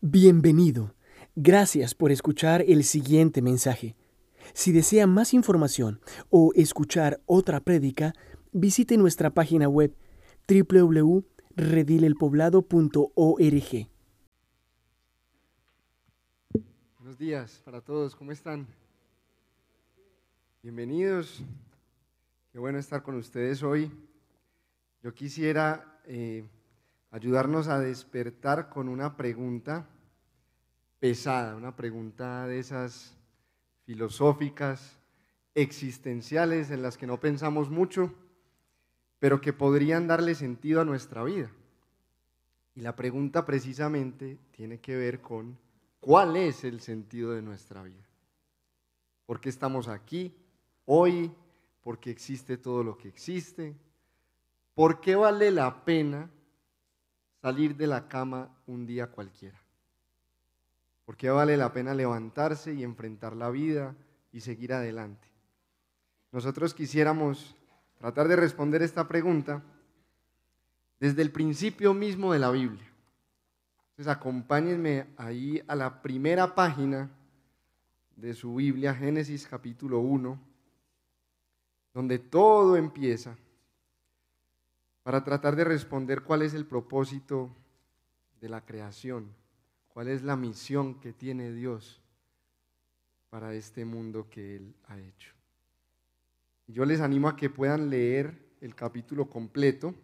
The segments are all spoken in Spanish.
Bienvenido. Gracias por escuchar el siguiente mensaje. Si desea más información o escuchar otra prédica, visite nuestra página web www.redilelpoblado.org. Buenos días para todos, ¿cómo están? Bienvenidos. Qué bueno estar con ustedes hoy. Yo quisiera eh, ayudarnos a despertar con una pregunta pesada, una pregunta de esas filosóficas, existenciales, en las que no pensamos mucho, pero que podrían darle sentido a nuestra vida. Y la pregunta precisamente tiene que ver con cuál es el sentido de nuestra vida. ¿Por qué estamos aquí hoy? ¿Por qué existe todo lo que existe? ¿Por qué vale la pena salir de la cama un día cualquiera? ¿Por qué vale la pena levantarse y enfrentar la vida y seguir adelante? Nosotros quisiéramos tratar de responder esta pregunta desde el principio mismo de la Biblia. Entonces acompáñenme ahí a la primera página de su Biblia, Génesis capítulo 1, donde todo empieza para tratar de responder cuál es el propósito de la creación, cuál es la misión que tiene Dios para este mundo que Él ha hecho. Yo les animo a que puedan leer el capítulo completo,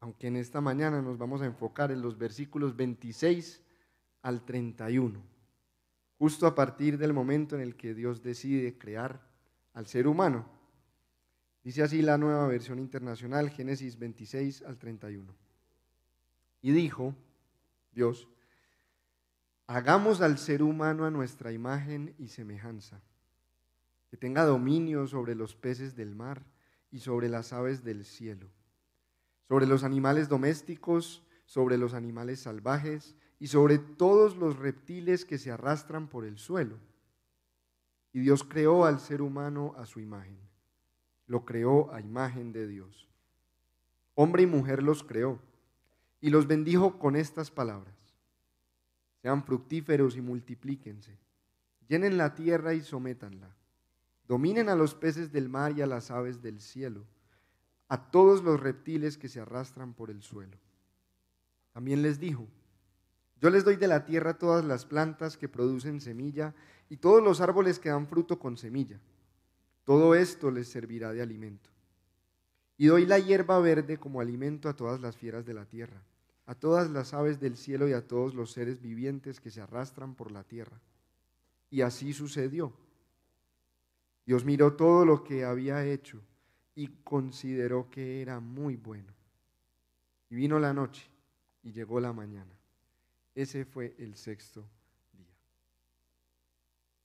aunque en esta mañana nos vamos a enfocar en los versículos 26 al 31, justo a partir del momento en el que Dios decide crear al ser humano. Dice así la nueva versión internacional, Génesis 26 al 31. Y dijo Dios, hagamos al ser humano a nuestra imagen y semejanza, que tenga dominio sobre los peces del mar y sobre las aves del cielo, sobre los animales domésticos, sobre los animales salvajes y sobre todos los reptiles que se arrastran por el suelo. Y Dios creó al ser humano a su imagen lo creó a imagen de Dios. Hombre y mujer los creó y los bendijo con estas palabras. Sean fructíferos y multiplíquense. Llenen la tierra y sométanla. Dominen a los peces del mar y a las aves del cielo, a todos los reptiles que se arrastran por el suelo. También les dijo, yo les doy de la tierra todas las plantas que producen semilla y todos los árboles que dan fruto con semilla todo esto les servirá de alimento. Y doy la hierba verde como alimento a todas las fieras de la tierra, a todas las aves del cielo y a todos los seres vivientes que se arrastran por la tierra. Y así sucedió. Dios miró todo lo que había hecho y consideró que era muy bueno. Y vino la noche y llegó la mañana. Ese fue el sexto día.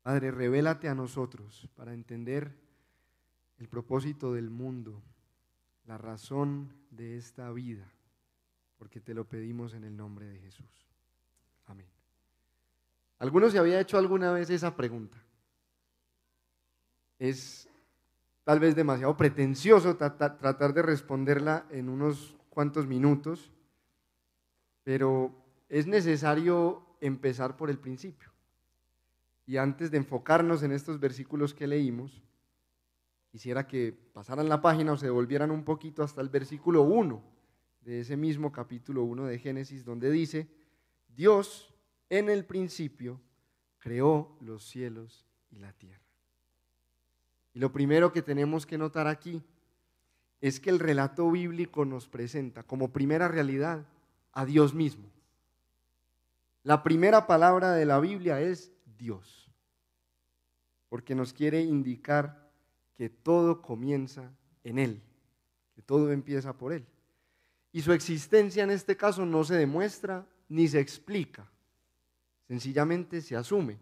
Padre, revélate a nosotros para entender el propósito del mundo, la razón de esta vida, porque te lo pedimos en el nombre de Jesús. Amén. ¿Alguno se había hecho alguna vez esa pregunta? Es tal vez demasiado pretencioso tratar de responderla en unos cuantos minutos, pero es necesario empezar por el principio. Y antes de enfocarnos en estos versículos que leímos, quisiera que pasaran la página o se devolvieran un poquito hasta el versículo 1 de ese mismo capítulo 1 de Génesis, donde dice, Dios en el principio creó los cielos y la tierra. Y lo primero que tenemos que notar aquí es que el relato bíblico nos presenta como primera realidad a Dios mismo. La primera palabra de la Biblia es Dios, porque nos quiere indicar que todo comienza en Él, que todo empieza por Él. Y su existencia en este caso no se demuestra ni se explica, sencillamente se asume.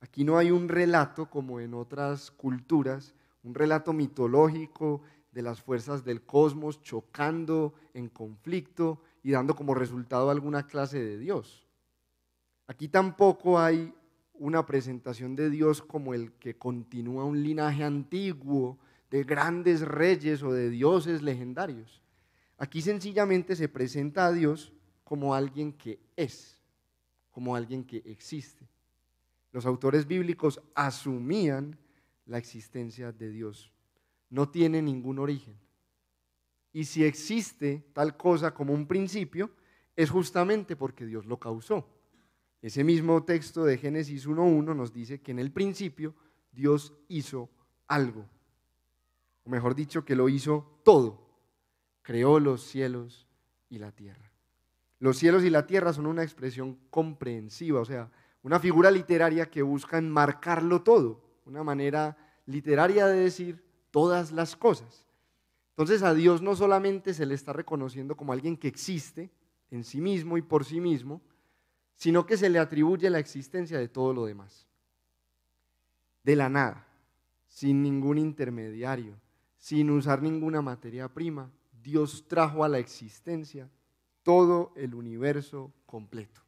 Aquí no hay un relato como en otras culturas, un relato mitológico de las fuerzas del cosmos chocando en conflicto y dando como resultado alguna clase de Dios. Aquí tampoco hay una presentación de Dios como el que continúa un linaje antiguo de grandes reyes o de dioses legendarios. Aquí sencillamente se presenta a Dios como alguien que es, como alguien que existe. Los autores bíblicos asumían la existencia de Dios. No tiene ningún origen. Y si existe tal cosa como un principio, es justamente porque Dios lo causó. Ese mismo texto de Génesis 1.1 nos dice que en el principio Dios hizo algo. O mejor dicho, que lo hizo todo. Creó los cielos y la tierra. Los cielos y la tierra son una expresión comprensiva, o sea, una figura literaria que busca enmarcarlo todo, una manera literaria de decir todas las cosas. Entonces a Dios no solamente se le está reconociendo como alguien que existe en sí mismo y por sí mismo, sino que se le atribuye la existencia de todo lo demás. De la nada, sin ningún intermediario, sin usar ninguna materia prima, Dios trajo a la existencia todo el universo completo.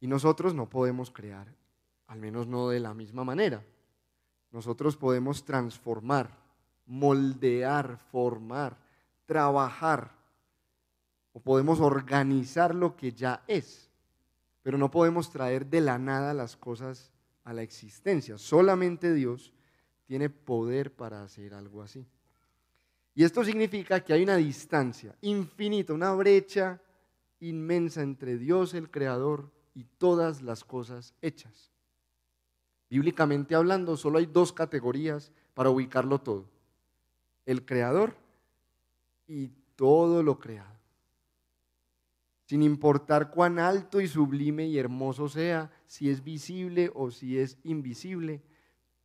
Y nosotros no podemos crear, al menos no de la misma manera. Nosotros podemos transformar, moldear, formar, trabajar, o podemos organizar lo que ya es, pero no podemos traer de la nada las cosas a la existencia. Solamente Dios tiene poder para hacer algo así. Y esto significa que hay una distancia infinita, una brecha inmensa entre Dios el Creador y todas las cosas hechas. Bíblicamente hablando, solo hay dos categorías para ubicarlo todo. El creador y todo lo creado. Sin importar cuán alto y sublime y hermoso sea, si es visible o si es invisible,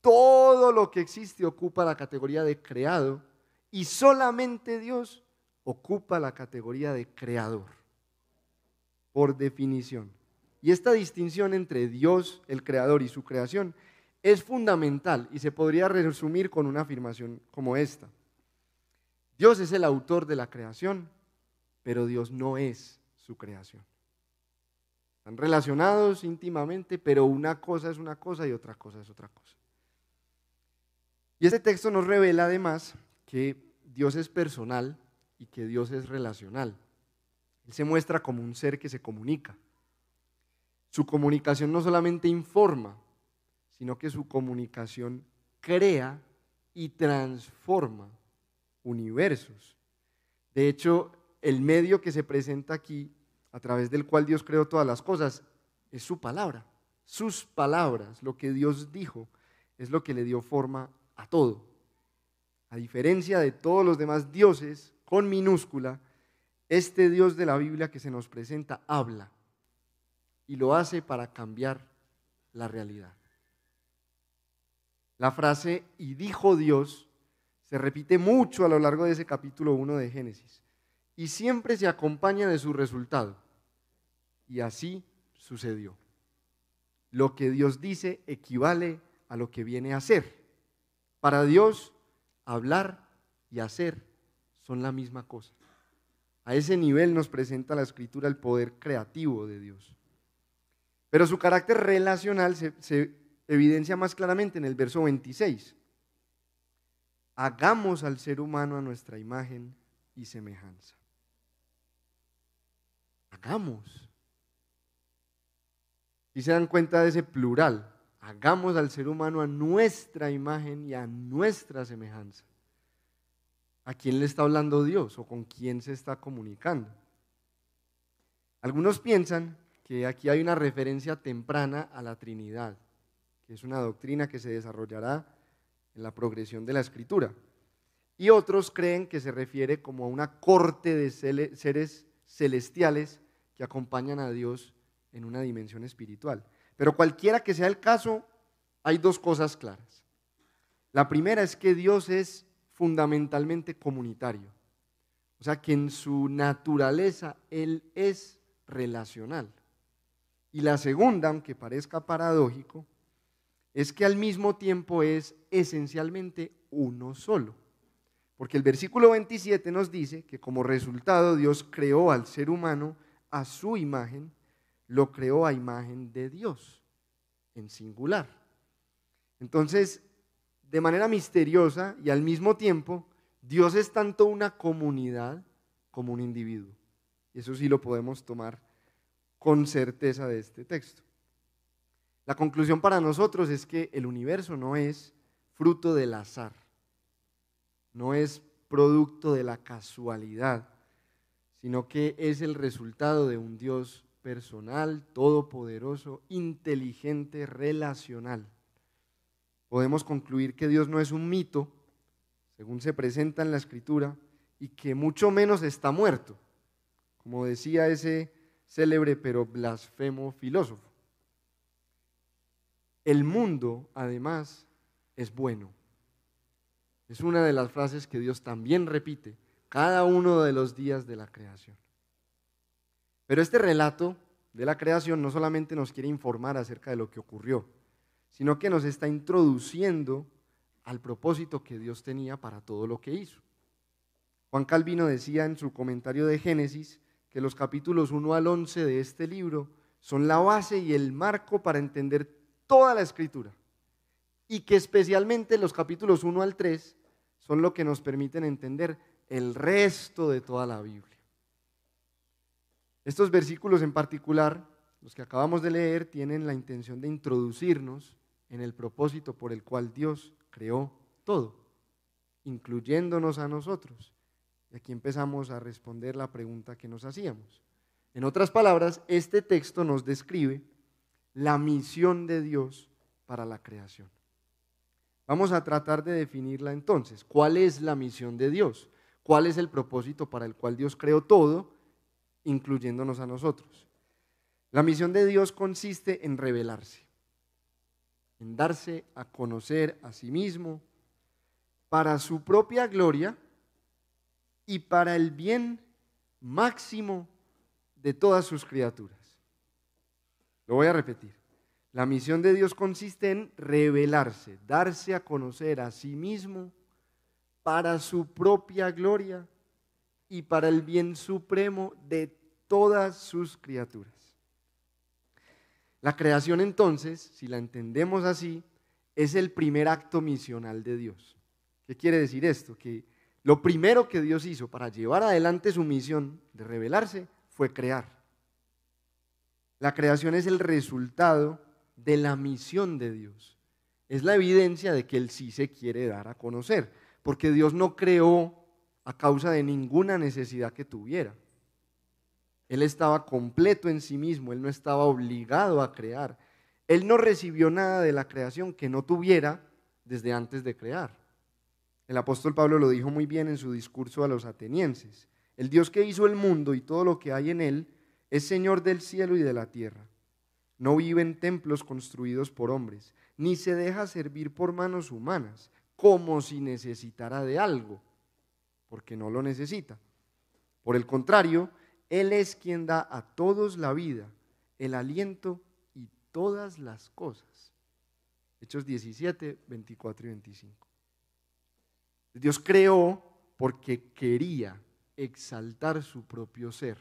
todo lo que existe ocupa la categoría de creado y solamente Dios ocupa la categoría de creador, por definición. Y esta distinción entre Dios, el creador, y su creación es fundamental y se podría resumir con una afirmación como esta. Dios es el autor de la creación, pero Dios no es su creación. Están relacionados íntimamente, pero una cosa es una cosa y otra cosa es otra cosa. Y este texto nos revela además que Dios es personal y que Dios es relacional. Él se muestra como un ser que se comunica. Su comunicación no solamente informa, sino que su comunicación crea y transforma universos. De hecho, el medio que se presenta aquí, a través del cual Dios creó todas las cosas, es su palabra. Sus palabras, lo que Dios dijo, es lo que le dio forma a todo. A diferencia de todos los demás dioses, con minúscula, este Dios de la Biblia que se nos presenta habla y lo hace para cambiar la realidad. La frase y dijo Dios se repite mucho a lo largo de ese capítulo 1 de Génesis y siempre se acompaña de su resultado. Y así sucedió. Lo que Dios dice equivale a lo que viene a ser. Para Dios, hablar y hacer son la misma cosa. A ese nivel nos presenta la escritura el poder creativo de Dios. Pero su carácter relacional se, evidencia más claramente en el verso 26. Hagamos al ser humano a nuestra imagen y semejanza. Hagamos. Y se dan cuenta de ese plural. Hagamos al ser humano a nuestra imagen y a nuestra semejanza. ¿A quién le está hablando Dios o con quién se está comunicando? Algunos piensan que aquí hay una referencia temprana a la Trinidad, que es una doctrina que se desarrollará en la progresión de la escritura. Y otros creen que se refiere como a una corte de seres celestiales que acompañan a Dios en una dimensión espiritual. Pero cualquiera que sea el caso, hay dos cosas claras. La primera es que Dios es fundamentalmente comunitario. O sea que en su naturaleza Él es relacional. Y la segunda, aunque parezca paradójico, es que al mismo tiempo es esencialmente uno solo. Porque el versículo 27 nos dice que como resultado Dios creó al ser humano a su imagen, lo creó a imagen de Dios, en singular. Entonces, de manera misteriosa y al mismo tiempo, Dios es tanto una comunidad como un individuo. Eso sí lo podemos tomar con certeza de este texto. La conclusión para nosotros es que el universo no es fruto del azar, no es producto de la casualidad, sino que es el resultado de un Dios personal, todopoderoso, inteligente, relacional. Podemos concluir que Dios no es un mito, según se presenta en la escritura, y que mucho menos está muerto, como decía ese célebre pero blasfemo filósofo. El mundo, además, es bueno. Es una de las frases que Dios también repite cada uno de los días de la creación. Pero este relato de la creación no solamente nos quiere informar acerca de lo que ocurrió, sino que nos está introduciendo al propósito que Dios tenía para todo lo que hizo. Juan Calvino decía en su comentario de Génesis que los capítulos 1 al 11 de este libro son la base y el marco para entender toda la escritura. Y que especialmente los capítulos 1 al 3 son lo que nos permiten entender el resto de toda la Biblia. Estos versículos en particular, los que acabamos de leer, tienen la intención de introducirnos en el propósito por el cual Dios creó todo, incluyéndonos a nosotros. Y aquí empezamos a responder la pregunta que nos hacíamos. En otras palabras, este texto nos describe la misión de Dios para la creación. Vamos a tratar de definirla entonces. ¿Cuál es la misión de Dios? ¿Cuál es el propósito para el cual Dios creó todo, incluyéndonos a nosotros? La misión de Dios consiste en revelarse, en darse a conocer a sí mismo para su propia gloria y para el bien máximo de todas sus criaturas. Lo voy a repetir. La misión de Dios consiste en revelarse, darse a conocer a sí mismo para su propia gloria y para el bien supremo de todas sus criaturas. La creación entonces, si la entendemos así, es el primer acto misional de Dios. ¿Qué quiere decir esto? Que lo primero que Dios hizo para llevar adelante su misión de revelarse fue crear. La creación es el resultado de la misión de Dios. Es la evidencia de que Él sí se quiere dar a conocer, porque Dios no creó a causa de ninguna necesidad que tuviera. Él estaba completo en sí mismo, Él no estaba obligado a crear. Él no recibió nada de la creación que no tuviera desde antes de crear. El apóstol Pablo lo dijo muy bien en su discurso a los atenienses. El Dios que hizo el mundo y todo lo que hay en él es Señor del cielo y de la tierra. No vive en templos construidos por hombres, ni se deja servir por manos humanas, como si necesitara de algo, porque no lo necesita. Por el contrario, Él es quien da a todos la vida, el aliento y todas las cosas. Hechos 17, 24 y 25. Dios creó porque quería exaltar su propio ser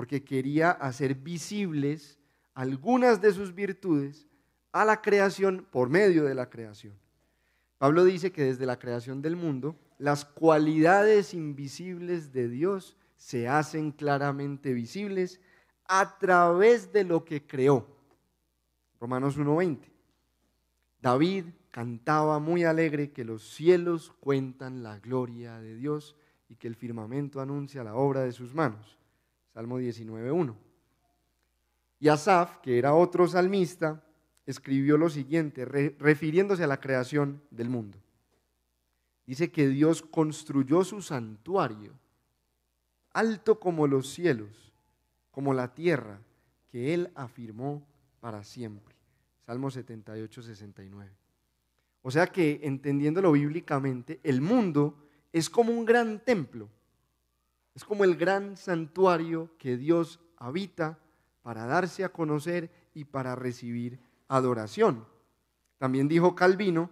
porque quería hacer visibles algunas de sus virtudes a la creación por medio de la creación. Pablo dice que desde la creación del mundo, las cualidades invisibles de Dios se hacen claramente visibles a través de lo que creó. Romanos 1.20. David cantaba muy alegre que los cielos cuentan la gloria de Dios y que el firmamento anuncia la obra de sus manos. Salmo 19.1. Y Asaf, que era otro salmista, escribió lo siguiente, refiriéndose a la creación del mundo. Dice que Dios construyó su santuario, alto como los cielos, como la tierra, que Él afirmó para siempre. Salmo 78, 69. O sea que, entendiéndolo bíblicamente, el mundo es como un gran templo es como el gran santuario que Dios habita para darse a conocer y para recibir adoración. También dijo Calvino,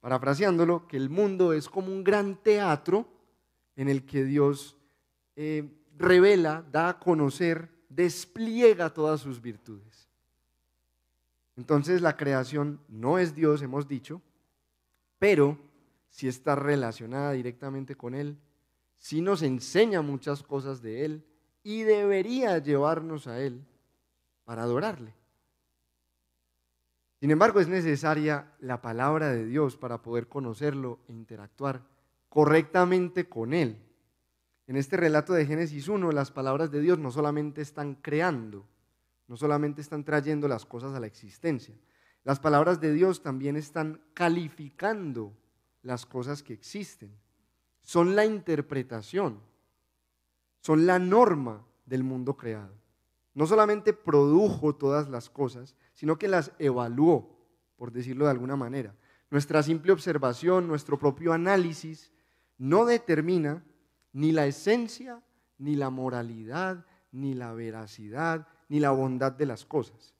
parafraseándolo, que el mundo es como un gran teatro en el que Dios eh, revela, da a conocer, despliega todas sus virtudes. Entonces la creación no es Dios, hemos dicho, pero si está relacionada directamente con Él sí nos enseña muchas cosas de Él y debería llevarnos a Él para adorarle. Sin embargo, es necesaria la palabra de Dios para poder conocerlo e interactuar correctamente con Él. En este relato de Génesis 1, las palabras de Dios no solamente están creando, no solamente están trayendo las cosas a la existencia, las palabras de Dios también están calificando las cosas que existen. Son la interpretación, son la norma del mundo creado. No solamente produjo todas las cosas, sino que las evaluó, por decirlo de alguna manera. Nuestra simple observación, nuestro propio análisis, no determina ni la esencia, ni la moralidad, ni la veracidad, ni la bondad de las cosas.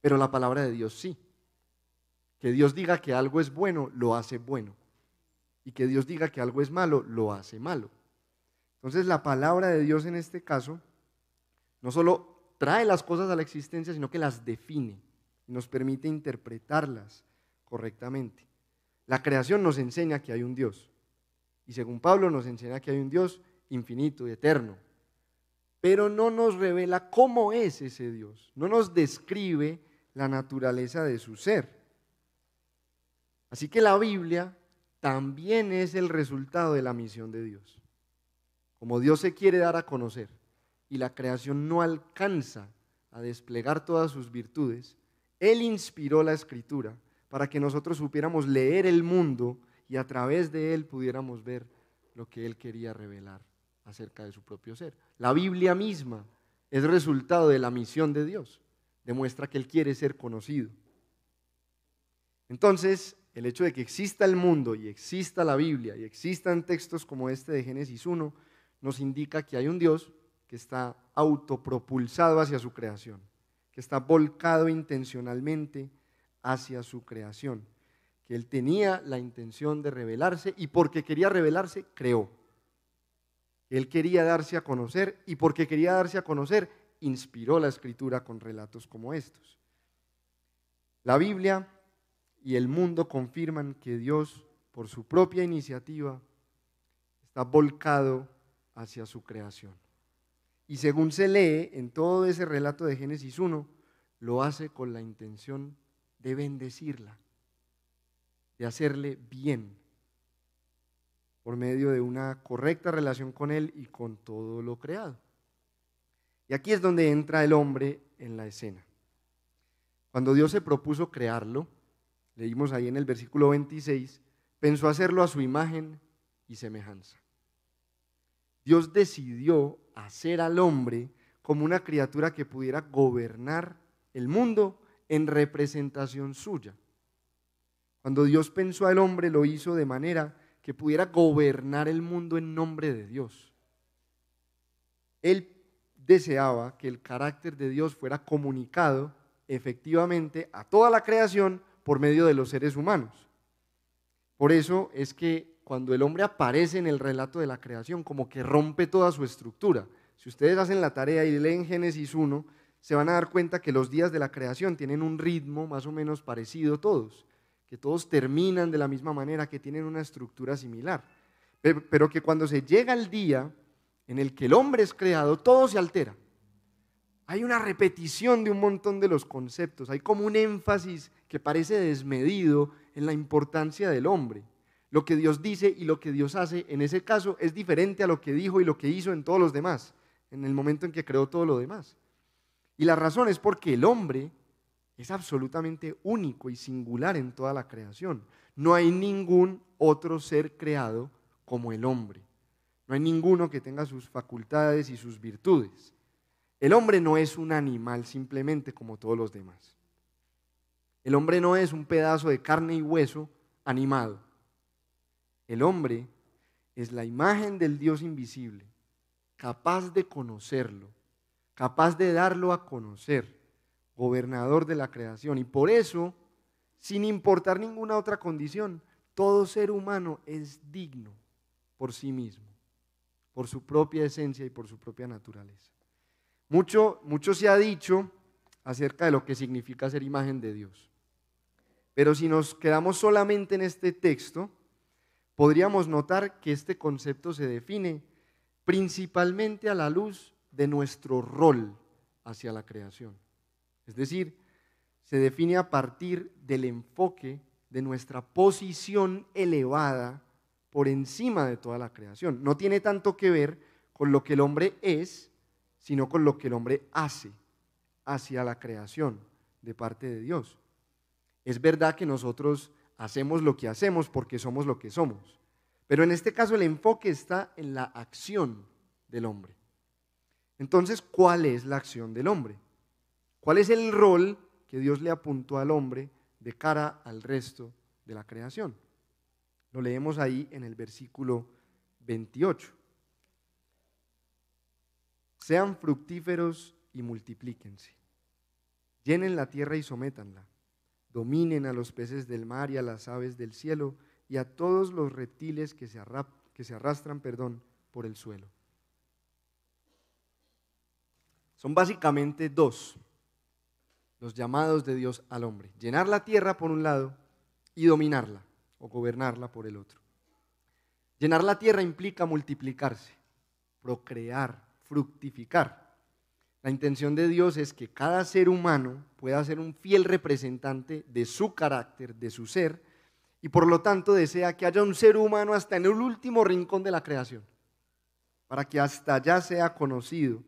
Pero la palabra de Dios sí. Que Dios diga que algo es bueno, lo hace bueno. Y que Dios diga que algo es malo, lo hace malo. Entonces la palabra de Dios en este caso no solo trae las cosas a la existencia, sino que las define y nos permite interpretarlas correctamente. La creación nos enseña que hay un Dios. Y según Pablo nos enseña que hay un Dios infinito y eterno. Pero no nos revela cómo es ese Dios. No nos describe la naturaleza de su ser. Así que la Biblia también es el resultado de la misión de Dios. Como Dios se quiere dar a conocer y la creación no alcanza a desplegar todas sus virtudes, Él inspiró la escritura para que nosotros supiéramos leer el mundo y a través de Él pudiéramos ver lo que Él quería revelar acerca de su propio ser. La Biblia misma es resultado de la misión de Dios, demuestra que Él quiere ser conocido. Entonces, el hecho de que exista el mundo y exista la Biblia y existan textos como este de Génesis 1, nos indica que hay un Dios que está autopropulsado hacia su creación, que está volcado intencionalmente hacia su creación, que él tenía la intención de revelarse y porque quería revelarse, creó. Él quería darse a conocer y porque quería darse a conocer, inspiró la escritura con relatos como estos. La Biblia y el mundo confirman que Dios, por su propia iniciativa, está volcado hacia su creación. Y según se lee en todo ese relato de Génesis 1, lo hace con la intención de bendecirla, de hacerle bien, por medio de una correcta relación con Él y con todo lo creado. Y aquí es donde entra el hombre en la escena. Cuando Dios se propuso crearlo, leímos ahí en el versículo 26, pensó hacerlo a su imagen y semejanza. Dios decidió hacer al hombre como una criatura que pudiera gobernar el mundo en representación suya. Cuando Dios pensó al hombre, lo hizo de manera que pudiera gobernar el mundo en nombre de Dios. Él deseaba que el carácter de Dios fuera comunicado efectivamente a toda la creación por medio de los seres humanos. Por eso es que cuando el hombre aparece en el relato de la creación, como que rompe toda su estructura. Si ustedes hacen la tarea y leen Génesis 1, se van a dar cuenta que los días de la creación tienen un ritmo más o menos parecido todos, que todos terminan de la misma manera, que tienen una estructura similar, pero que cuando se llega el día en el que el hombre es creado, todo se altera. Hay una repetición de un montón de los conceptos, hay como un énfasis que parece desmedido en la importancia del hombre. Lo que Dios dice y lo que Dios hace en ese caso es diferente a lo que dijo y lo que hizo en todos los demás, en el momento en que creó todo lo demás. Y la razón es porque el hombre es absolutamente único y singular en toda la creación. No hay ningún otro ser creado como el hombre. No hay ninguno que tenga sus facultades y sus virtudes. El hombre no es un animal simplemente como todos los demás. El hombre no es un pedazo de carne y hueso animado. El hombre es la imagen del Dios invisible, capaz de conocerlo, capaz de darlo a conocer, gobernador de la creación. Y por eso, sin importar ninguna otra condición, todo ser humano es digno por sí mismo, por su propia esencia y por su propia naturaleza. Mucho, mucho se ha dicho acerca de lo que significa ser imagen de Dios. Pero si nos quedamos solamente en este texto, podríamos notar que este concepto se define principalmente a la luz de nuestro rol hacia la creación. Es decir, se define a partir del enfoque de nuestra posición elevada por encima de toda la creación. No tiene tanto que ver con lo que el hombre es, sino con lo que el hombre hace hacia la creación de parte de Dios. Es verdad que nosotros hacemos lo que hacemos porque somos lo que somos, pero en este caso el enfoque está en la acción del hombre. Entonces, ¿cuál es la acción del hombre? ¿Cuál es el rol que Dios le apuntó al hombre de cara al resto de la creación? Lo leemos ahí en el versículo 28. Sean fructíferos y multiplíquense. Llenen la tierra y sométanla. Dominen a los peces del mar y a las aves del cielo y a todos los reptiles que se, que se arrastran perdón, por el suelo. Son básicamente dos los llamados de Dios al hombre. Llenar la tierra por un lado y dominarla o gobernarla por el otro. Llenar la tierra implica multiplicarse, procrear, fructificar. La intención de Dios es que cada ser humano pueda ser un fiel representante de su carácter, de su ser, y por lo tanto desea que haya un ser humano hasta en el último rincón de la creación, para que hasta allá sea conocido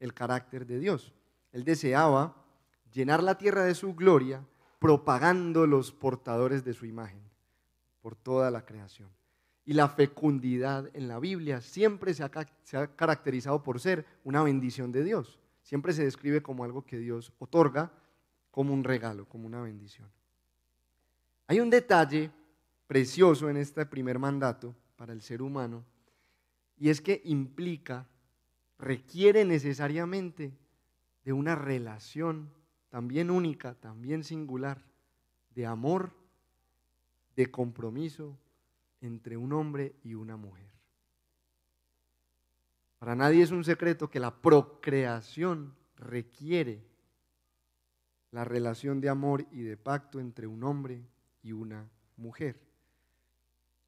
el carácter de Dios. Él deseaba llenar la tierra de su gloria, propagando los portadores de su imagen por toda la creación. Y la fecundidad en la Biblia siempre se ha, caracterizado por ser una bendición de Dios. Siempre se describe como algo que Dios otorga, como un regalo, como una bendición. Hay un detalle precioso en este primer mandato para el ser humano, y es que implica, requiere necesariamente de una relación también única, también singular, de amor de compromiso entre un hombre y una mujer. Para nadie es un secreto que la procreación requiere la relación de amor y de pacto entre un hombre y una mujer.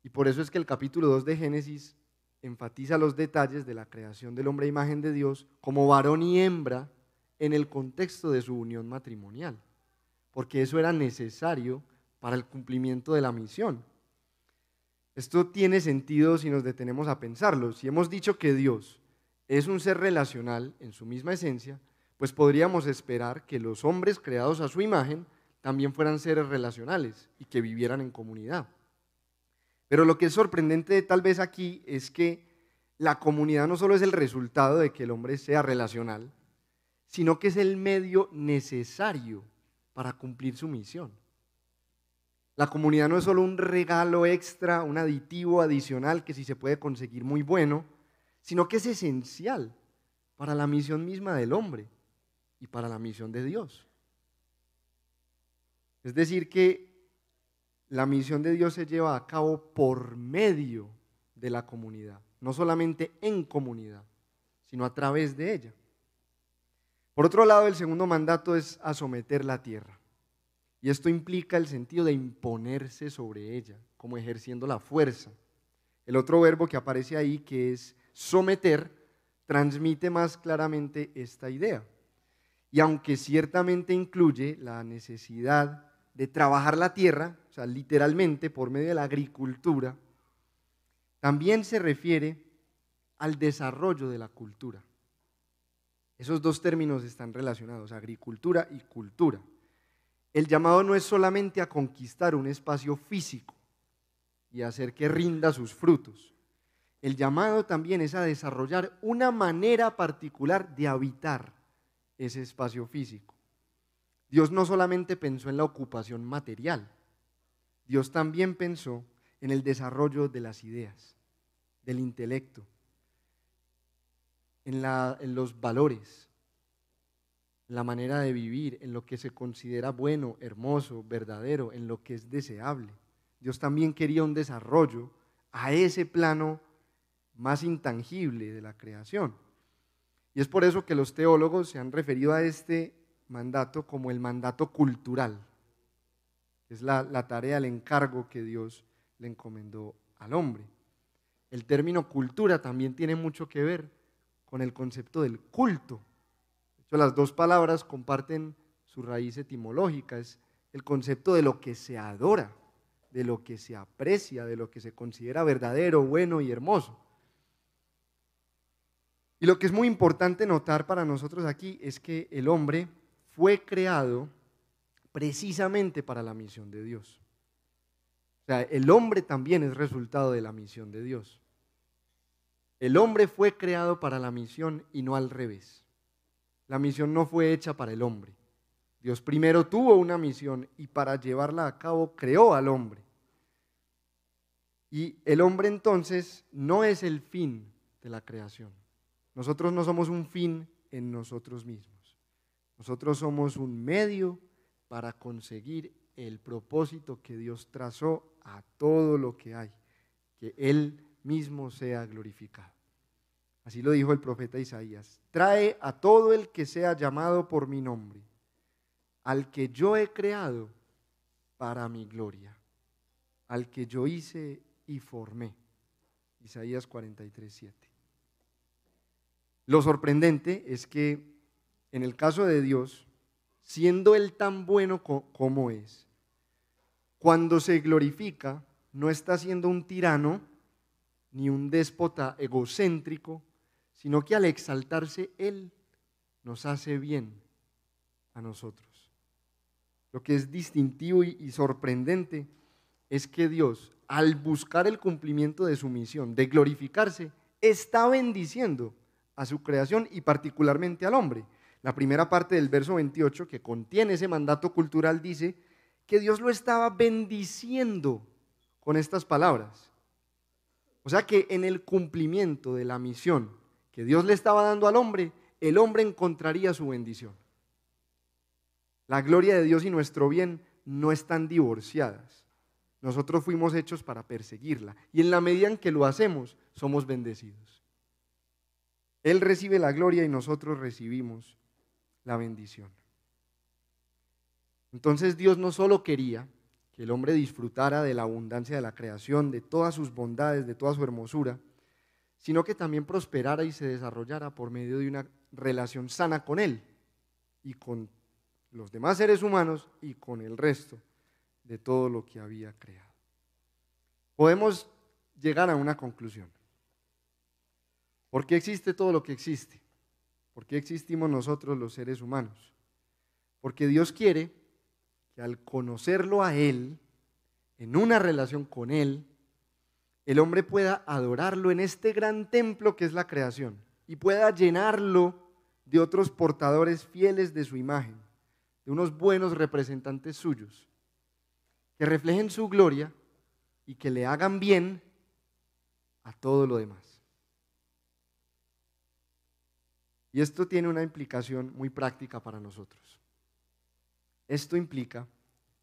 Y por eso es que el capítulo 2 de Génesis enfatiza los detalles de la creación del hombre a imagen de Dios como varón y hembra en el contexto de su unión matrimonial, porque eso era necesario para el cumplimiento de la misión. Esto tiene sentido si nos detenemos a pensarlo. Si hemos dicho que Dios es un ser relacional en su misma esencia, pues podríamos esperar que los hombres creados a su imagen también fueran seres relacionales y que vivieran en comunidad. Pero lo que es sorprendente tal vez aquí es que la comunidad no solo es el resultado de que el hombre sea relacional, sino que es el medio necesario para cumplir su misión. La comunidad no es solo un regalo extra, un aditivo adicional que si se puede conseguir muy bueno, sino que es esencial para la misión misma del hombre y para la misión de Dios. Es decir, que la misión de Dios se lleva a cabo por medio de la comunidad, no solamente en comunidad, sino a través de ella. Por otro lado, el segundo mandato es a someter la tierra. Y esto implica el sentido de imponerse sobre ella, como ejerciendo la fuerza. El otro verbo que aparece ahí, que es someter, transmite más claramente esta idea. Y aunque ciertamente incluye la necesidad de trabajar la tierra, o sea, literalmente por medio de la agricultura, también se refiere al desarrollo de la cultura. Esos dos términos están relacionados, agricultura y cultura. El llamado no es solamente a conquistar un espacio físico y hacer que rinda sus frutos. El llamado también es a desarrollar una manera particular de habitar ese espacio físico. Dios no solamente pensó en la ocupación material, Dios también pensó en el desarrollo de las ideas, del intelecto, en, los valores, la manera de vivir, en lo que se considera bueno, hermoso, verdadero, en lo que es deseable. Dios también quería un desarrollo a ese plano más intangible de la creación. Y es por eso que los teólogos se han referido a este mandato como el mandato cultural. Es la, la tarea, el encargo que Dios le encomendó al hombre. El término cultura también tiene mucho que ver con el concepto del culto las dos palabras comparten su raíz etimológica, es el concepto de lo que se adora, de lo que se aprecia, de lo que se considera verdadero, bueno y hermoso. Y lo que es muy importante notar para nosotros aquí es que el hombre fue creado precisamente para la misión de Dios. O sea, el hombre también es resultado de la misión de Dios. El hombre fue creado para la misión y no al revés. La misión no fue hecha para el hombre. Dios primero tuvo una misión y para llevarla a cabo creó al hombre. Y el hombre entonces no es el fin de la creación. Nosotros no somos un fin en nosotros mismos. Nosotros somos un medio para conseguir el propósito que Dios trazó a todo lo que hay, que Él mismo sea glorificado. Así lo dijo el profeta Isaías. Trae a todo el que sea llamado por mi nombre, al que yo he creado para mi gloria, al que yo hice y formé. Isaías 43, 7. Lo sorprendente es que en el caso de Dios, siendo Él tan bueno como es, cuando se glorifica, no está siendo un tirano ni un déspota egocéntrico, sino que al exaltarse Él nos hace bien a nosotros. Lo que es distintivo y, sorprendente es que Dios, al buscar el cumplimiento de su misión, de glorificarse, está bendiciendo a su creación y particularmente al hombre. La primera parte del verso 28, que contiene ese mandato cultural, dice que Dios lo estaba bendiciendo con estas palabras. O sea que en el cumplimiento de la misión que Dios le estaba dando al hombre, el hombre encontraría su bendición. La gloria de Dios y nuestro bien no están divorciadas. Nosotros fuimos hechos para perseguirla y en la medida en que lo hacemos, somos bendecidos. Él recibe la gloria y nosotros recibimos la bendición. Entonces Dios no solo quería que el hombre disfrutara de la abundancia de la creación, de todas sus bondades, de toda su hermosura, sino que también prosperara y se desarrollara por medio de una relación sana con Él y con los demás seres humanos y con el resto de todo lo que había creado. Podemos llegar a una conclusión. ¿Por qué existe todo lo que existe? ¿Por qué existimos nosotros los seres humanos? Porque Dios quiere que al conocerlo a Él, en una relación con Él, el hombre pueda adorarlo en este gran templo que es la creación y pueda llenarlo de otros portadores fieles de su imagen, de unos buenos representantes suyos, que reflejen su gloria y que le hagan bien a todo lo demás. Y esto tiene una implicación muy práctica para nosotros. Esto implica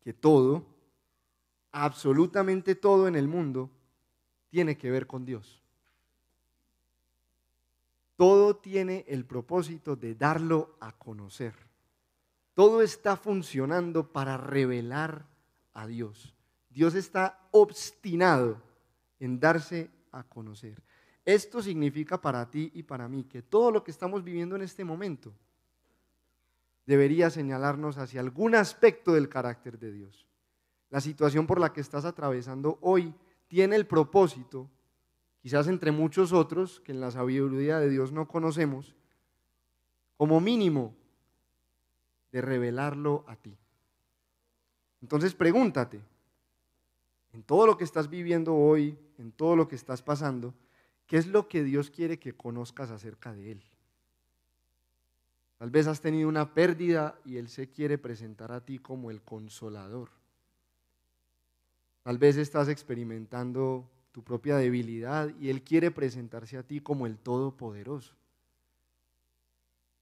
que todo, absolutamente todo en el mundo, tiene que ver con Dios. Todo tiene el propósito de darlo a conocer. Todo está funcionando para revelar a Dios. Dios está obstinado en darse a conocer. Esto significa para ti y para mí que todo lo que estamos viviendo en este momento debería señalarnos hacia algún aspecto del carácter de Dios. La situación por la que estás atravesando hoy tiene el propósito, quizás entre muchos otros que en la sabiduría de Dios no conocemos, como mínimo de revelarlo a ti. Entonces pregúntate, en todo lo que estás viviendo hoy, en todo lo que estás pasando, ¿Qué es lo que Dios quiere que conozcas acerca de Él? Tal vez has tenido una pérdida y Él se quiere presentar a ti como el consolador. Tal vez estás experimentando tu propia debilidad y Él quiere presentarse a ti como el Todopoderoso.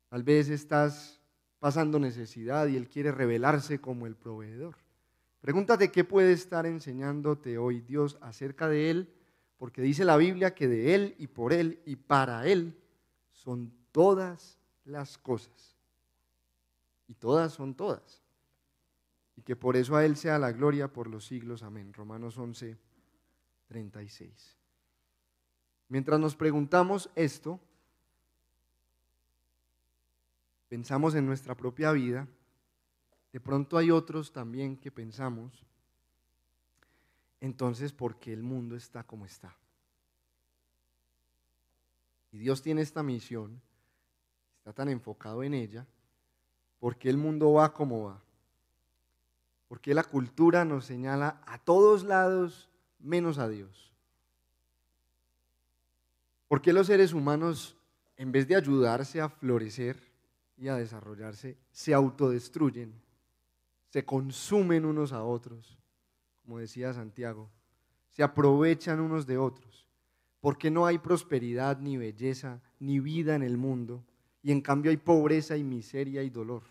Tal vez estás pasando necesidad y Él quiere revelarse como el proveedor. Pregúntate qué puede estar enseñándote hoy Dios acerca de Él porque dice la Biblia que de Él y por Él y para Él son todas las cosas. Y todas son todas. Y que por eso a Él sea la gloria por los siglos. Amén. Romanos 11, 36. Mientras nos preguntamos esto, pensamos en nuestra propia vida de pronto hay otros también que pensamos, entonces, ¿por qué el mundo está como está? Y Dios tiene esta misión, está tan enfocado en ella, ¿por qué el mundo va como va? ¿Por qué la cultura nos señala a todos lados menos a Dios? ¿Por qué los seres humanos, en vez de ayudarse a florecer y a desarrollarse, se autodestruyen, se consumen unos a otros, como decía Santiago, se aprovechan unos de otros? ¿Por qué no hay prosperidad, ni belleza, ni vida en el mundo? Y en cambio hay pobreza y miseria y dolor.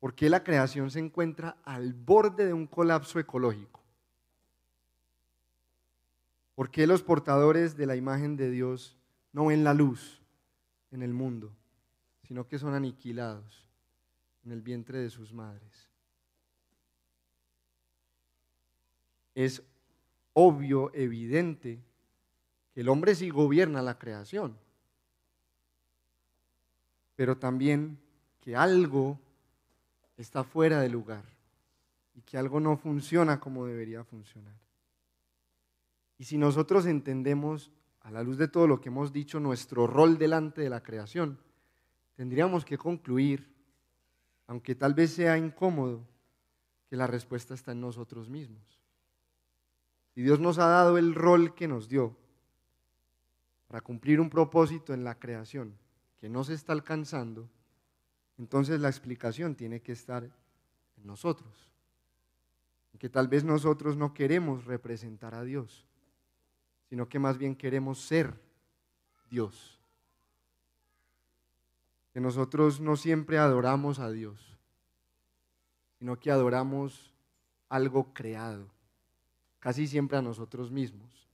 ¿Por qué la creación se encuentra al borde de un colapso ecológico? ¿Por qué los portadores de la imagen de Dios no ven la luz en el mundo, sino que son aniquilados en el vientre de sus madres? Es obvio, evidente, que el hombre sí gobierna la creación, pero también que algo está fuera de lugar y que algo no funciona como debería funcionar. Y si nosotros entendemos, a la luz de todo lo que hemos dicho, nuestro rol delante de la creación, tendríamos que concluir, aunque tal vez sea incómodo, que la respuesta está en nosotros mismos. Si Dios nos ha dado el rol que nos dio para cumplir un propósito en la creación que no se está alcanzando, entonces la explicación tiene que estar en nosotros. Que tal vez nosotros no queremos representar a Dios, sino que más bien queremos ser Dios. Que nosotros no siempre adoramos a Dios, sino que adoramos algo creado, casi siempre a nosotros mismos.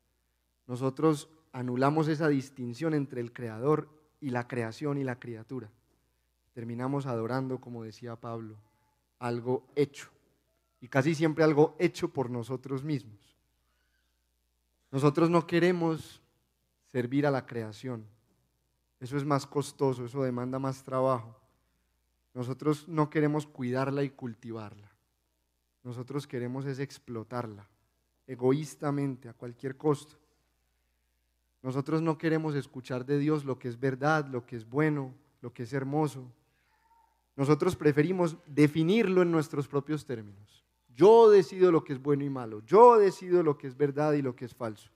Nosotros anulamos esa distinción entre el creador y la creación y la criatura terminamos adorando, como decía Pablo, algo hecho. Y casi siempre algo hecho por nosotros mismos. Nosotros no queremos servir a la creación. Eso es más costoso, eso demanda más trabajo. Nosotros no queremos cuidarla y cultivarla. Nosotros queremos es explotarla, egoístamente, a cualquier costo. Nosotros no queremos escuchar de Dios lo que es verdad, lo que es bueno, lo que es hermoso. Nosotros preferimos definirlo en nuestros propios términos. Yo decido lo que es bueno y malo. Yo decido lo que es verdad y lo que es falso.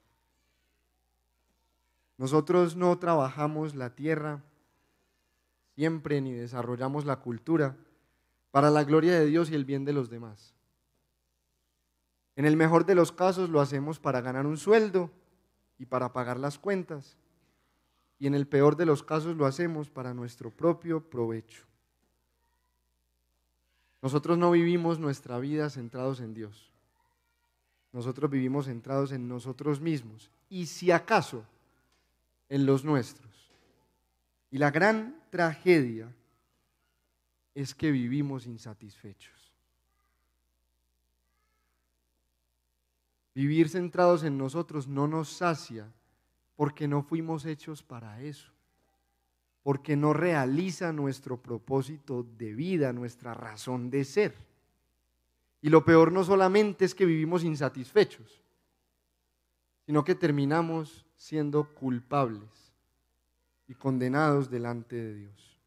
Nosotros no trabajamos la tierra siempre ni desarrollamos la cultura para la gloria de Dios y el bien de los demás. En el mejor de los casos lo hacemos para ganar un sueldo y para pagar las cuentas. Y en el peor de los casos lo hacemos para nuestro propio provecho. Nosotros no vivimos nuestra vida centrados en Dios. Nosotros vivimos centrados en nosotros mismos y si acaso en los nuestros. Y la gran tragedia es que vivimos insatisfechos. Vivir centrados en nosotros no nos sacia porque no fuimos hechos para eso porque no realiza nuestro propósito de vida, nuestra razón de ser. Y lo peor no solamente es que vivimos insatisfechos, sino que terminamos siendo culpables y condenados delante de Dios.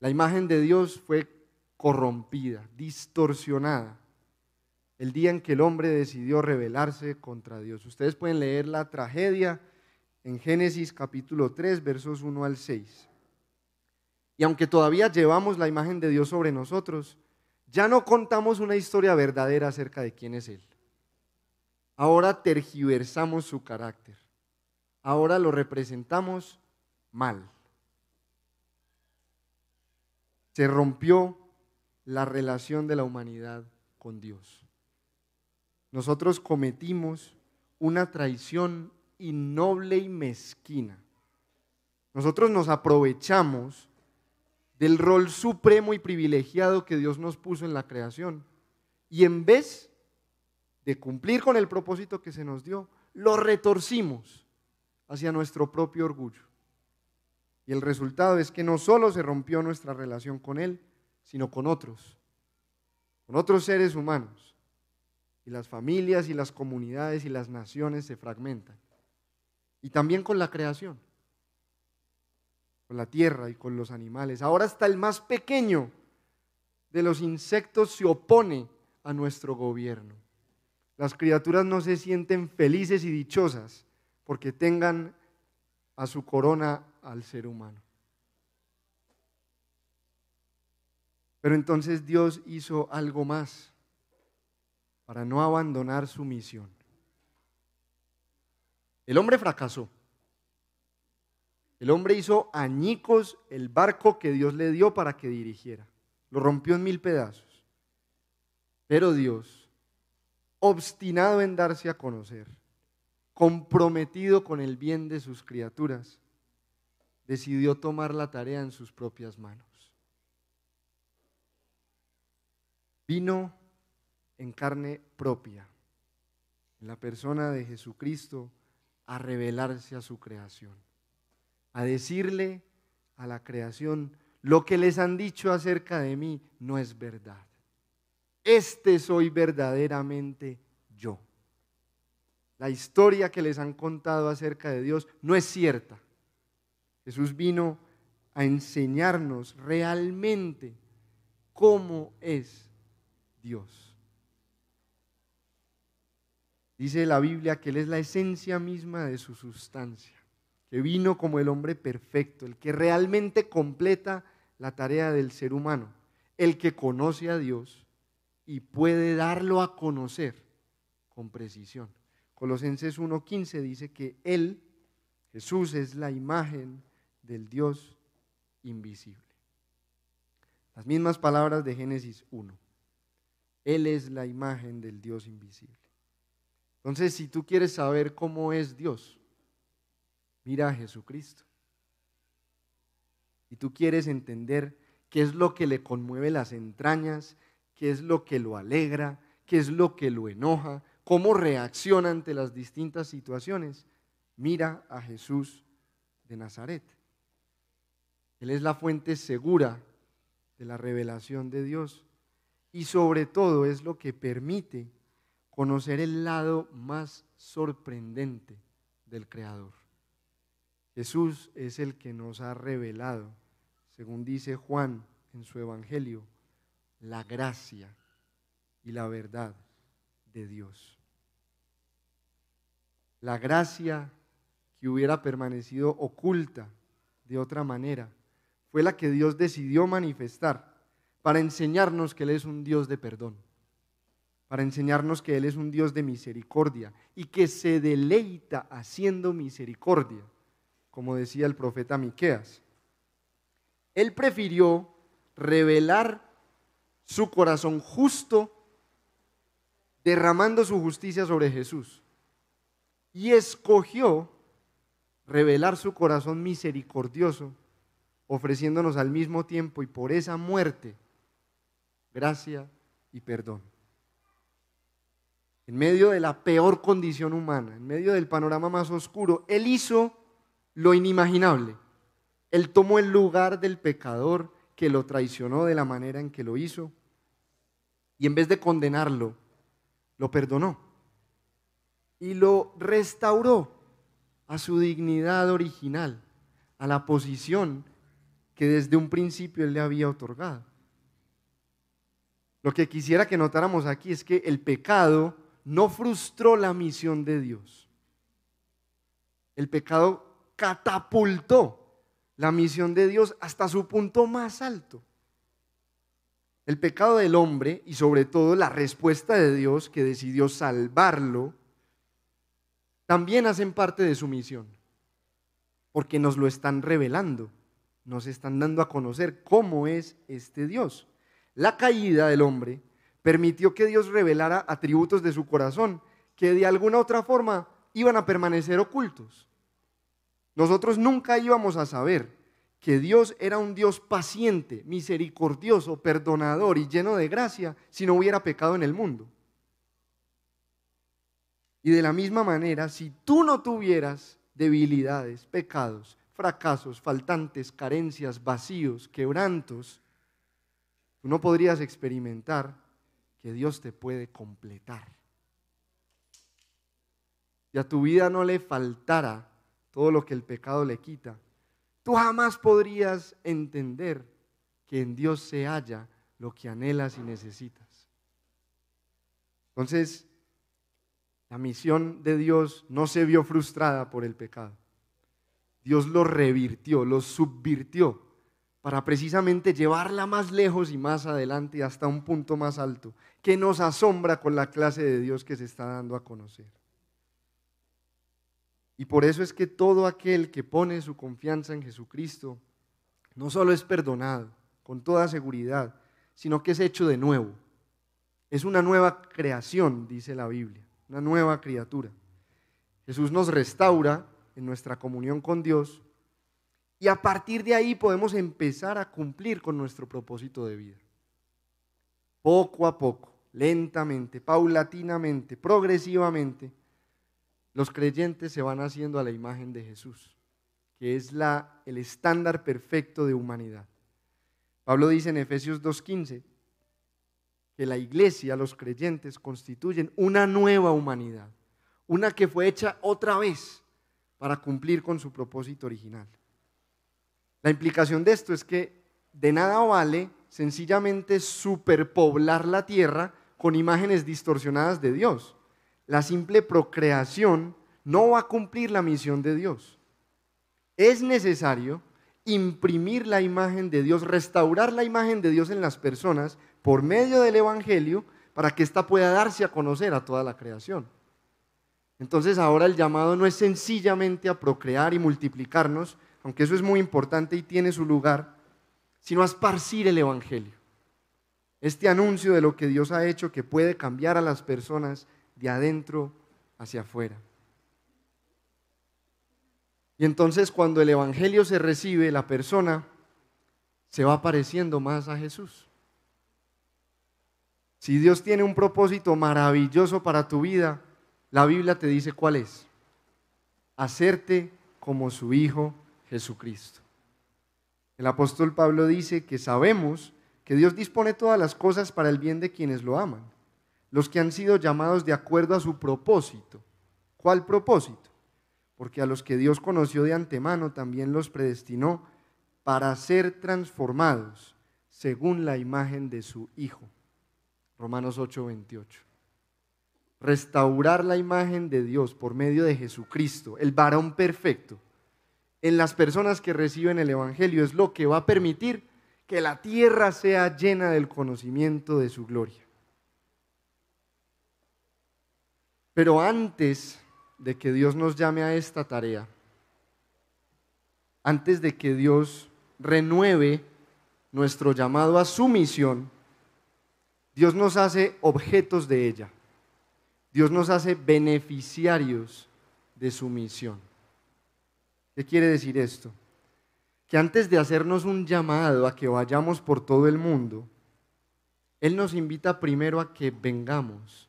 La imagen de Dios fue corrompida, distorsionada, el día en que el hombre decidió rebelarse contra Dios. Ustedes pueden leer la tragedia en Génesis capítulo 3, versos 1 al 6. Y aunque todavía llevamos la imagen de Dios sobre nosotros, ya no contamos una historia verdadera acerca de quién es Él. Ahora tergiversamos su carácter. Ahora lo representamos mal. Se rompió la relación de la humanidad con Dios. Nosotros cometimos una traición innoble y mezquina. Nosotros nos aprovechamos del rol supremo y privilegiado que Dios nos puso en la creación. Y en vez de cumplir con el propósito que se nos dio, lo retorcimos hacia nuestro propio orgullo. Y el resultado es que no solo se rompió nuestra relación con Él, sino con otros, con otros seres humanos. Y las familias y las comunidades y las naciones se fragmentan. Y también con la creación, con la tierra y con los animales. Ahora hasta el más pequeño de los insectos se opone a nuestro gobierno. Las criaturas no se sienten felices y dichosas porque tengan a su corona al ser humano. Pero entonces Dios hizo algo más para no abandonar su misión. El hombre fracasó. El hombre hizo añicos el barco que Dios le dio para que dirigiera. Lo rompió en mil pedazos. Pero Dios, obstinado en darse a conocer, comprometido con el bien de sus criaturas, decidió tomar la tarea en sus propias manos. Vino en carne propia, en la persona de Jesucristo, a revelarse a su creación, a decirle a la creación, lo que les han dicho acerca de mí no es verdad. Este soy verdaderamente yo. La historia que les han contado acerca de Dios no es cierta. Jesús vino a enseñarnos realmente cómo es Dios. Dice la Biblia que Él es la esencia misma de su sustancia, que vino como el hombre perfecto, el que realmente completa la tarea del ser humano, el que conoce a Dios y puede darlo a conocer con precisión. Colosenses 1.15 dice que Él, Jesús, es la imagen del Dios invisible. Las mismas palabras de Génesis 1. Él es la imagen del Dios invisible. Entonces, si tú quieres saber cómo es Dios, mira a Jesucristo. Y tú quieres entender qué es lo que le conmueve las entrañas, qué es lo que lo alegra, qué es lo que lo enoja, cómo reacciona ante las distintas situaciones, mira a Jesús de Nazaret. Él es la fuente segura de la revelación de Dios y sobre todo es lo que permite conocer el lado más sorprendente del Creador. Jesús es el que nos ha revelado, según dice Juan en su Evangelio, la gracia y la verdad de Dios. La gracia que hubiera permanecido oculta de otra manera fue la que Dios decidió manifestar para enseñarnos que Él es un Dios de perdón, para enseñarnos que Él es un Dios de misericordia y que se deleita haciendo misericordia, como decía el profeta Miqueas. Él prefirió revelar su corazón justo derramando su justicia sobre Jesús y escogió revelar su corazón misericordioso ofreciéndonos al mismo tiempo y por esa muerte gracia y perdón. En medio de la peor condición humana, en medio del panorama más oscuro, Él hizo lo inimaginable. Él tomó el lugar del pecador que lo traicionó de la manera en que lo hizo y en vez de condenarlo, lo perdonó y lo restauró a su dignidad original, a la posición que desde un principio Él le había otorgado. Lo que quisiera que notáramos aquí es que el pecado no frustró la misión de Dios. El pecado catapultó la misión de Dios hasta su punto más alto. El pecado del hombre y sobre todo la respuesta de Dios que decidió salvarlo, también hacen parte de su misión, porque nos lo están revelando nos están dando a conocer cómo es este Dios. La caída del hombre permitió que Dios revelara atributos de su corazón que de alguna otra forma iban a permanecer ocultos. Nosotros nunca íbamos a saber que Dios era un Dios paciente, misericordioso, perdonador y lleno de gracia si no hubiera pecado en el mundo. Y de la misma manera, si tú no tuvieras debilidades, pecados, fracasos, faltantes, carencias, vacíos, quebrantos, tú no podrías experimentar que Dios te puede completar. Y a tu vida no le faltara todo lo que el pecado le quita. Tú jamás podrías entender que en Dios se halla lo que anhelas y necesitas. Entonces, la misión de Dios no se vio frustrada por el pecado. Dios lo revirtió, lo subvirtió para precisamente llevarla más lejos y más adelante hasta un punto más alto, que nos asombra con la clase de Dios que se está dando a conocer. Y por eso es que todo aquel que pone su confianza en Jesucristo no solo es perdonado, con toda seguridad, sino que es hecho de nuevo. Es una nueva creación, dice la Biblia, una nueva criatura. Jesús nos restaura en nuestra comunión con Dios y a partir de ahí podemos empezar a cumplir con nuestro propósito de vida. Poco a poco, lentamente, paulatinamente, progresivamente, los creyentes se van haciendo a la imagen de Jesús, que es la, el estándar perfecto de humanidad. Pablo dice en Efesios 2.15 que la iglesia, los creyentes, constituyen una nueva humanidad, una que fue hecha otra vez para cumplir con su propósito original. La implicación de esto es que de nada vale sencillamente superpoblar la tierra con imágenes distorsionadas de Dios la simple procreación no va a cumplir la misión de Dios. Es necesario imprimir la imagen de Dios, restaurar la imagen de Dios en las personas por medio del Evangelio para que ésta pueda darse a conocer a toda la creación. Entonces ahora el llamado no es sencillamente a procrear y multiplicarnos, aunque eso es muy importante y tiene su lugar, sino a esparcir el Evangelio. Este anuncio de lo que Dios ha hecho que puede cambiar a las personas de adentro hacia afuera. Y entonces cuando el Evangelio se recibe, la persona se va pareciendo más a Jesús. Si Dios tiene un propósito maravilloso para tu vida, la Biblia te dice cuál es. Hacerte como su Hijo Jesucristo. El apóstol Pablo dice que sabemos que Dios dispone todas las cosas para el bien de quienes lo aman los que han sido llamados de acuerdo a su propósito. ¿Cuál propósito? Porque a los que Dios conoció de antemano también los predestinó para ser transformados según la imagen de su Hijo. Romanos 8:28. Restaurar la imagen de Dios por medio de Jesucristo, el varón perfecto, en las personas que reciben el Evangelio es lo que va a permitir que la tierra sea llena del conocimiento de su gloria. Pero antes de que Dios nos llame a esta tarea, antes de que Dios renueve nuestro llamado a su misión, Dios nos hace objetos de ella. Dios nos hace beneficiarios de su misión. ¿Qué quiere decir esto? Que antes de hacernos un llamado a que vayamos por todo el mundo, Él nos invita primero a que vengamos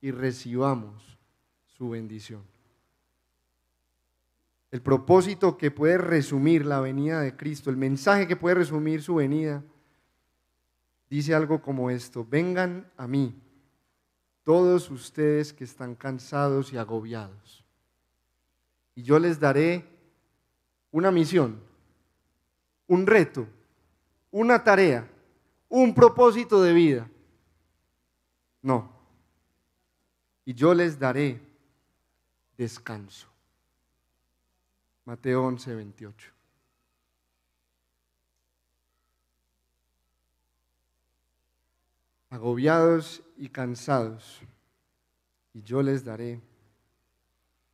y recibamos su bendición. El propósito que puede resumir la venida de Cristo, el mensaje que puede resumir su venida, dice algo como esto, vengan a mí todos ustedes que están cansados y agobiados, y yo les daré una misión, un reto, una tarea, un propósito de vida. No, y yo les daré descanso. Mateo 11, 28. Agobiados y cansados, y yo les daré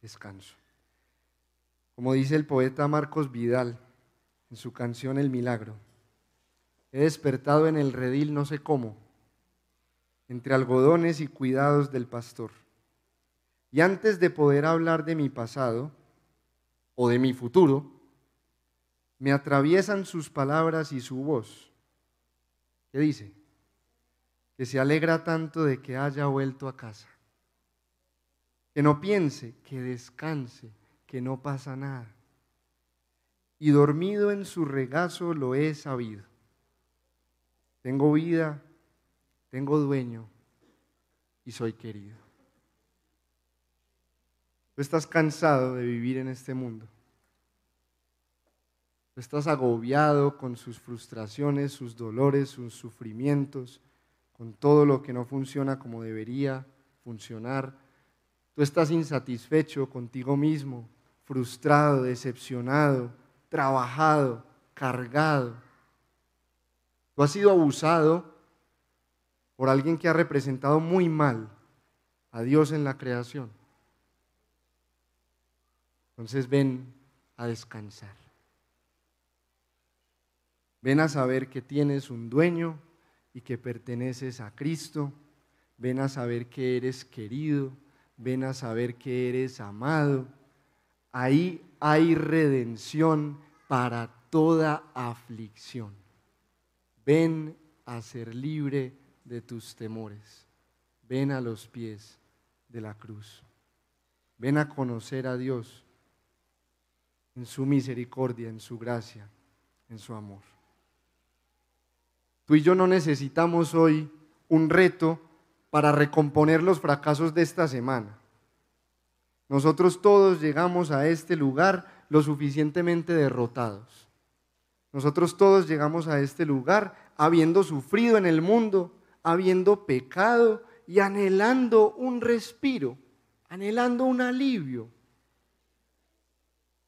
descanso. Como dice el poeta Marcos Vidal en su canción El Milagro, he despertado en el redil no sé cómo entre algodones y cuidados del pastor. Y antes de poder hablar de mi pasado o de mi futuro, me atraviesan sus palabras y su voz. ¿Qué dice? Que se alegra tanto de que haya vuelto a casa. Que no piense, que descanse, que no pasa nada. y dormido en su regazo lo he sabido. Tengo vida, tengo dueño y soy querido. Tú estás cansado de vivir en este mundo. Tú estás agobiado con sus frustraciones, sus dolores, sus sufrimientos, con todo lo que no funciona como debería funcionar. Tú estás insatisfecho contigo mismo, frustrado, decepcionado, trabajado, cargado. Tú has sido abusado por alguien que ha representado muy mal a Dios en la creación. Entonces ven a descansar. Ven a saber que tienes un dueño y que perteneces a Cristo. Ven a saber que eres querido. Ven a saber que eres amado. Ahí hay redención para toda aflicción. Ven a ser libre de tus temores. Ven a los pies de la cruz. Ven a conocer a Dios en su misericordia, en su gracia, en su amor. Tú y yo no necesitamos hoy un reto para recomponer los fracasos de esta semana. Nosotros todos llegamos a este lugar lo suficientemente derrotados. Nosotros todos llegamos a este lugar habiendo sufrido en el mundo, habiendo pecado y anhelando un respiro, anhelando un alivio.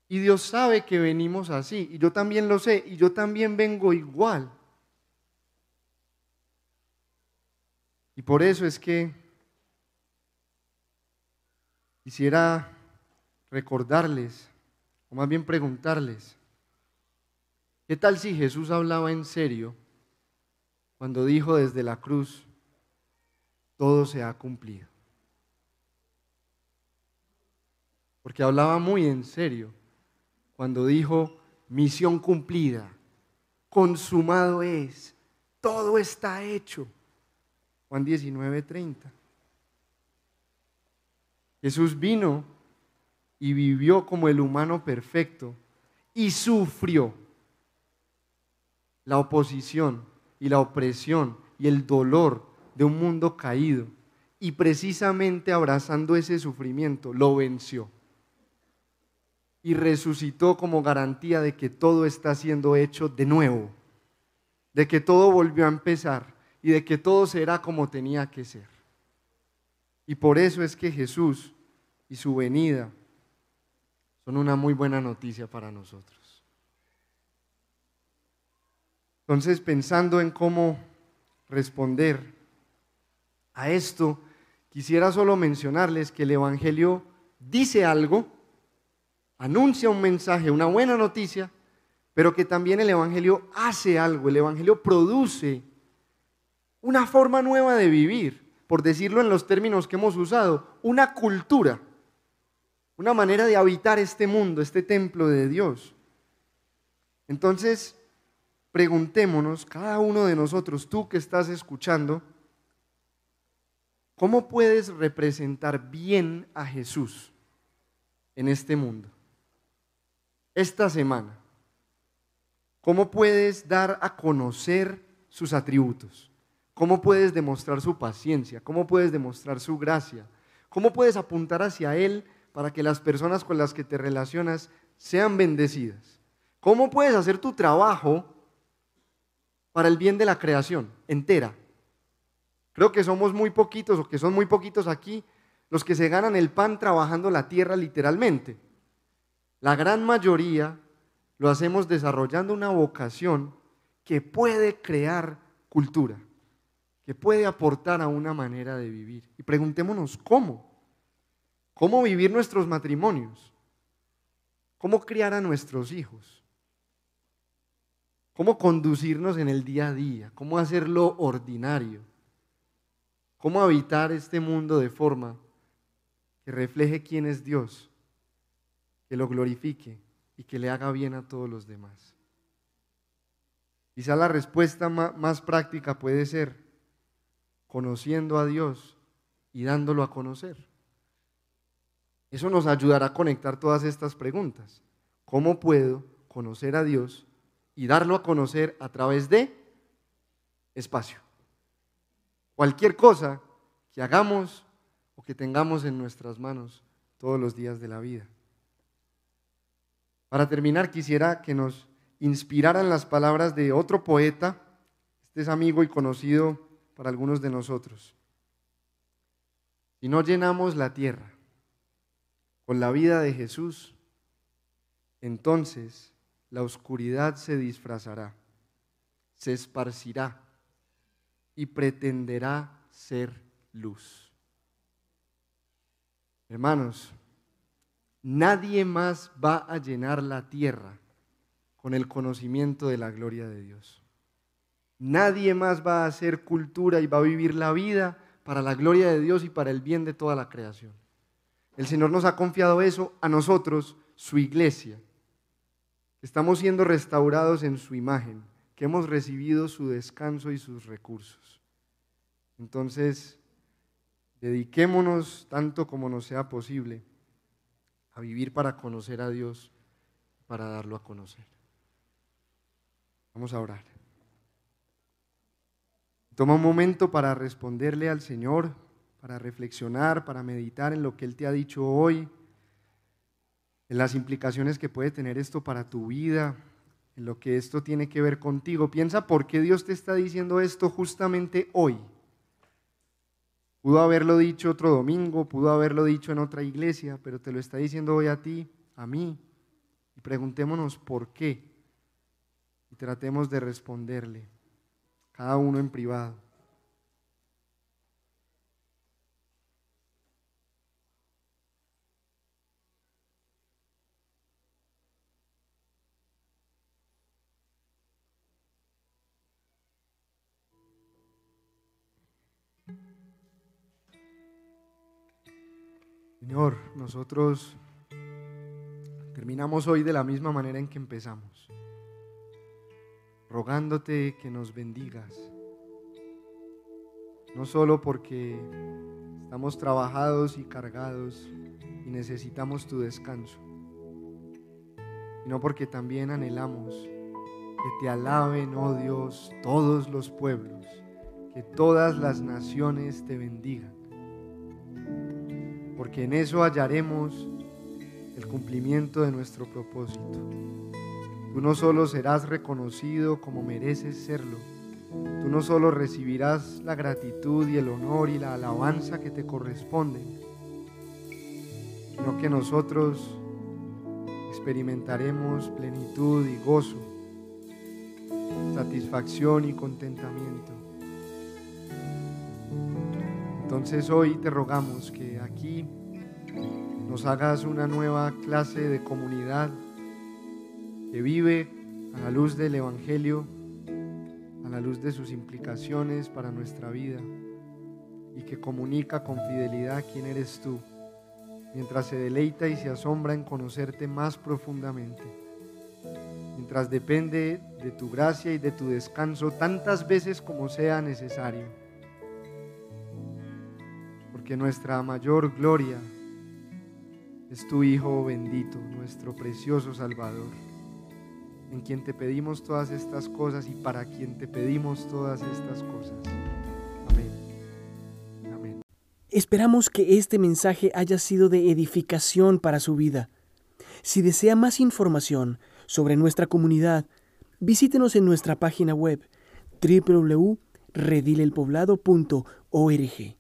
Y Dios sabe que venimos así, y yo también lo sé, y yo también vengo igual. Y por eso es que quisiera recordarles, o más bien preguntarles, ¿qué tal si Jesús hablaba en serio cuando dijo desde la cruz, todo se ha cumplido? Porque hablaba muy en serio cuando dijo, misión cumplida, consumado es, todo está hecho. Juan 19, 30. Jesús vino y vivió como el humano perfecto y sufrió la oposición y la opresión y el dolor de un mundo caído. Y precisamente abrazando ese sufrimiento, lo venció. Y resucitó como garantía de que todo está siendo hecho de nuevo, de que todo volvió a empezar y de que todo será como tenía que ser. Y por eso es que Jesús y su venida son una muy buena noticia para nosotros. Entonces, pensando en cómo responder a esto, quisiera solo mencionarles que el Evangelio dice algo, anuncia un mensaje, una buena noticia, pero que también el Evangelio hace algo, el Evangelio produce una forma nueva de vivir, por decirlo en los términos que hemos usado, una cultura, una manera de habitar este mundo, este templo de Dios. Entonces, preguntémonos, cada uno de nosotros, tú que estás escuchando, ¿cómo puedes representar bien a Jesús en este mundo? Esta semana, ¿cómo puedes dar a conocer sus atributos? ¿Cómo puedes demostrar su paciencia? ¿Cómo puedes demostrar su gracia? ¿Cómo puedes apuntar hacia Él para que las personas con las que te relacionas sean bendecidas? ¿Cómo puedes hacer tu trabajo para el bien de la creación entera? Creo que somos muy poquitos o que son muy poquitos aquí los que se ganan el pan trabajando la tierra literalmente. La gran mayoría lo hacemos desarrollando una vocación que puede crear cultura que puede aportar a una manera de vivir. Y preguntémonos cómo. ¿Cómo vivir nuestros matrimonios? ¿Cómo criar a nuestros hijos? ¿Cómo conducirnos en el día a día? ¿Cómo hacerlo ordinario? ¿Cómo habitar este mundo de forma que refleje quién es Dios, que lo glorifique y que le haga bien a todos los demás? Quizá la respuesta más práctica puede ser conociendo a Dios y dándolo a conocer. Eso nos ayudará a conectar todas estas preguntas. ¿Cómo puedo conocer a Dios y darlo a conocer a través de espacio. Cualquier cosa que hagamos o que tengamos en nuestras manos todos los días de la vida. Para terminar, quisiera que nos inspiraran las palabras de otro poeta, este es amigo y conocido para algunos de nosotros. Si no llenamos la tierra con la vida de Jesús, entonces la oscuridad se disfrazará, se esparcirá y pretenderá ser luz. Hermanos, nadie más va a llenar la tierra con el conocimiento de la gloria de Dios. Nadie más va a hacer cultura y va a vivir la vida para la gloria de Dios y para el bien de toda la creación. El Señor nos ha confiado eso a nosotros, su iglesia. Estamos siendo restaurados en su imagen, que hemos recibido su descanso y sus recursos. Entonces, dediquémonos tanto como nos sea posible a vivir para conocer a Dios, para darlo a conocer. Vamos a orar. Toma un momento para responderle al Señor, para reflexionar, para meditar en lo que Él te ha dicho hoy, en las implicaciones que puede tener esto para tu vida, en lo que esto tiene que ver contigo. Piensa por qué Dios te está diciendo esto justamente hoy. Pudo haberlo dicho otro domingo, pudo haberlo dicho en otra iglesia, pero te lo está diciendo hoy a ti, a mí. Y preguntémonos por qué y tratemos de responderle, cada uno en privado. Señor, nosotros terminamos hoy de la misma manera en que empezamos rogándote que nos bendigas. No solo porque estamos trabajados y cargados y necesitamos tu descanso, sino porque también anhelamos que te alaben, oh Dios, todos los pueblos, que todas las naciones te bendigan, porque en eso hallaremos el cumplimiento de nuestro propósito. Tú no solo serás reconocido como mereces serlo, tú no solo recibirás la gratitud y el honor y la alabanza que te corresponden, sino que nosotros experimentaremos plenitud y gozo, satisfacción y contentamiento. Entonces hoy te rogamos que aquí nos hagas una nueva clase de comunidad que vive a la luz del Evangelio, a la luz de sus implicaciones para nuestra vida y que comunica con fidelidad quién eres tú, mientras se deleita y se asombra en conocerte más profundamente, mientras depende de tu gracia y de tu descanso tantas veces como sea necesario, porque nuestra mayor gloria es tu Hijo bendito, nuestro precioso Salvador en quien te pedimos todas estas cosas y para quien te pedimos todas estas cosas. Amén. Amén. Esperamos que este mensaje haya sido de edificación para su vida. Si desea más información sobre nuestra comunidad, visítenos en nuestra página web www.redilelpoblado.org.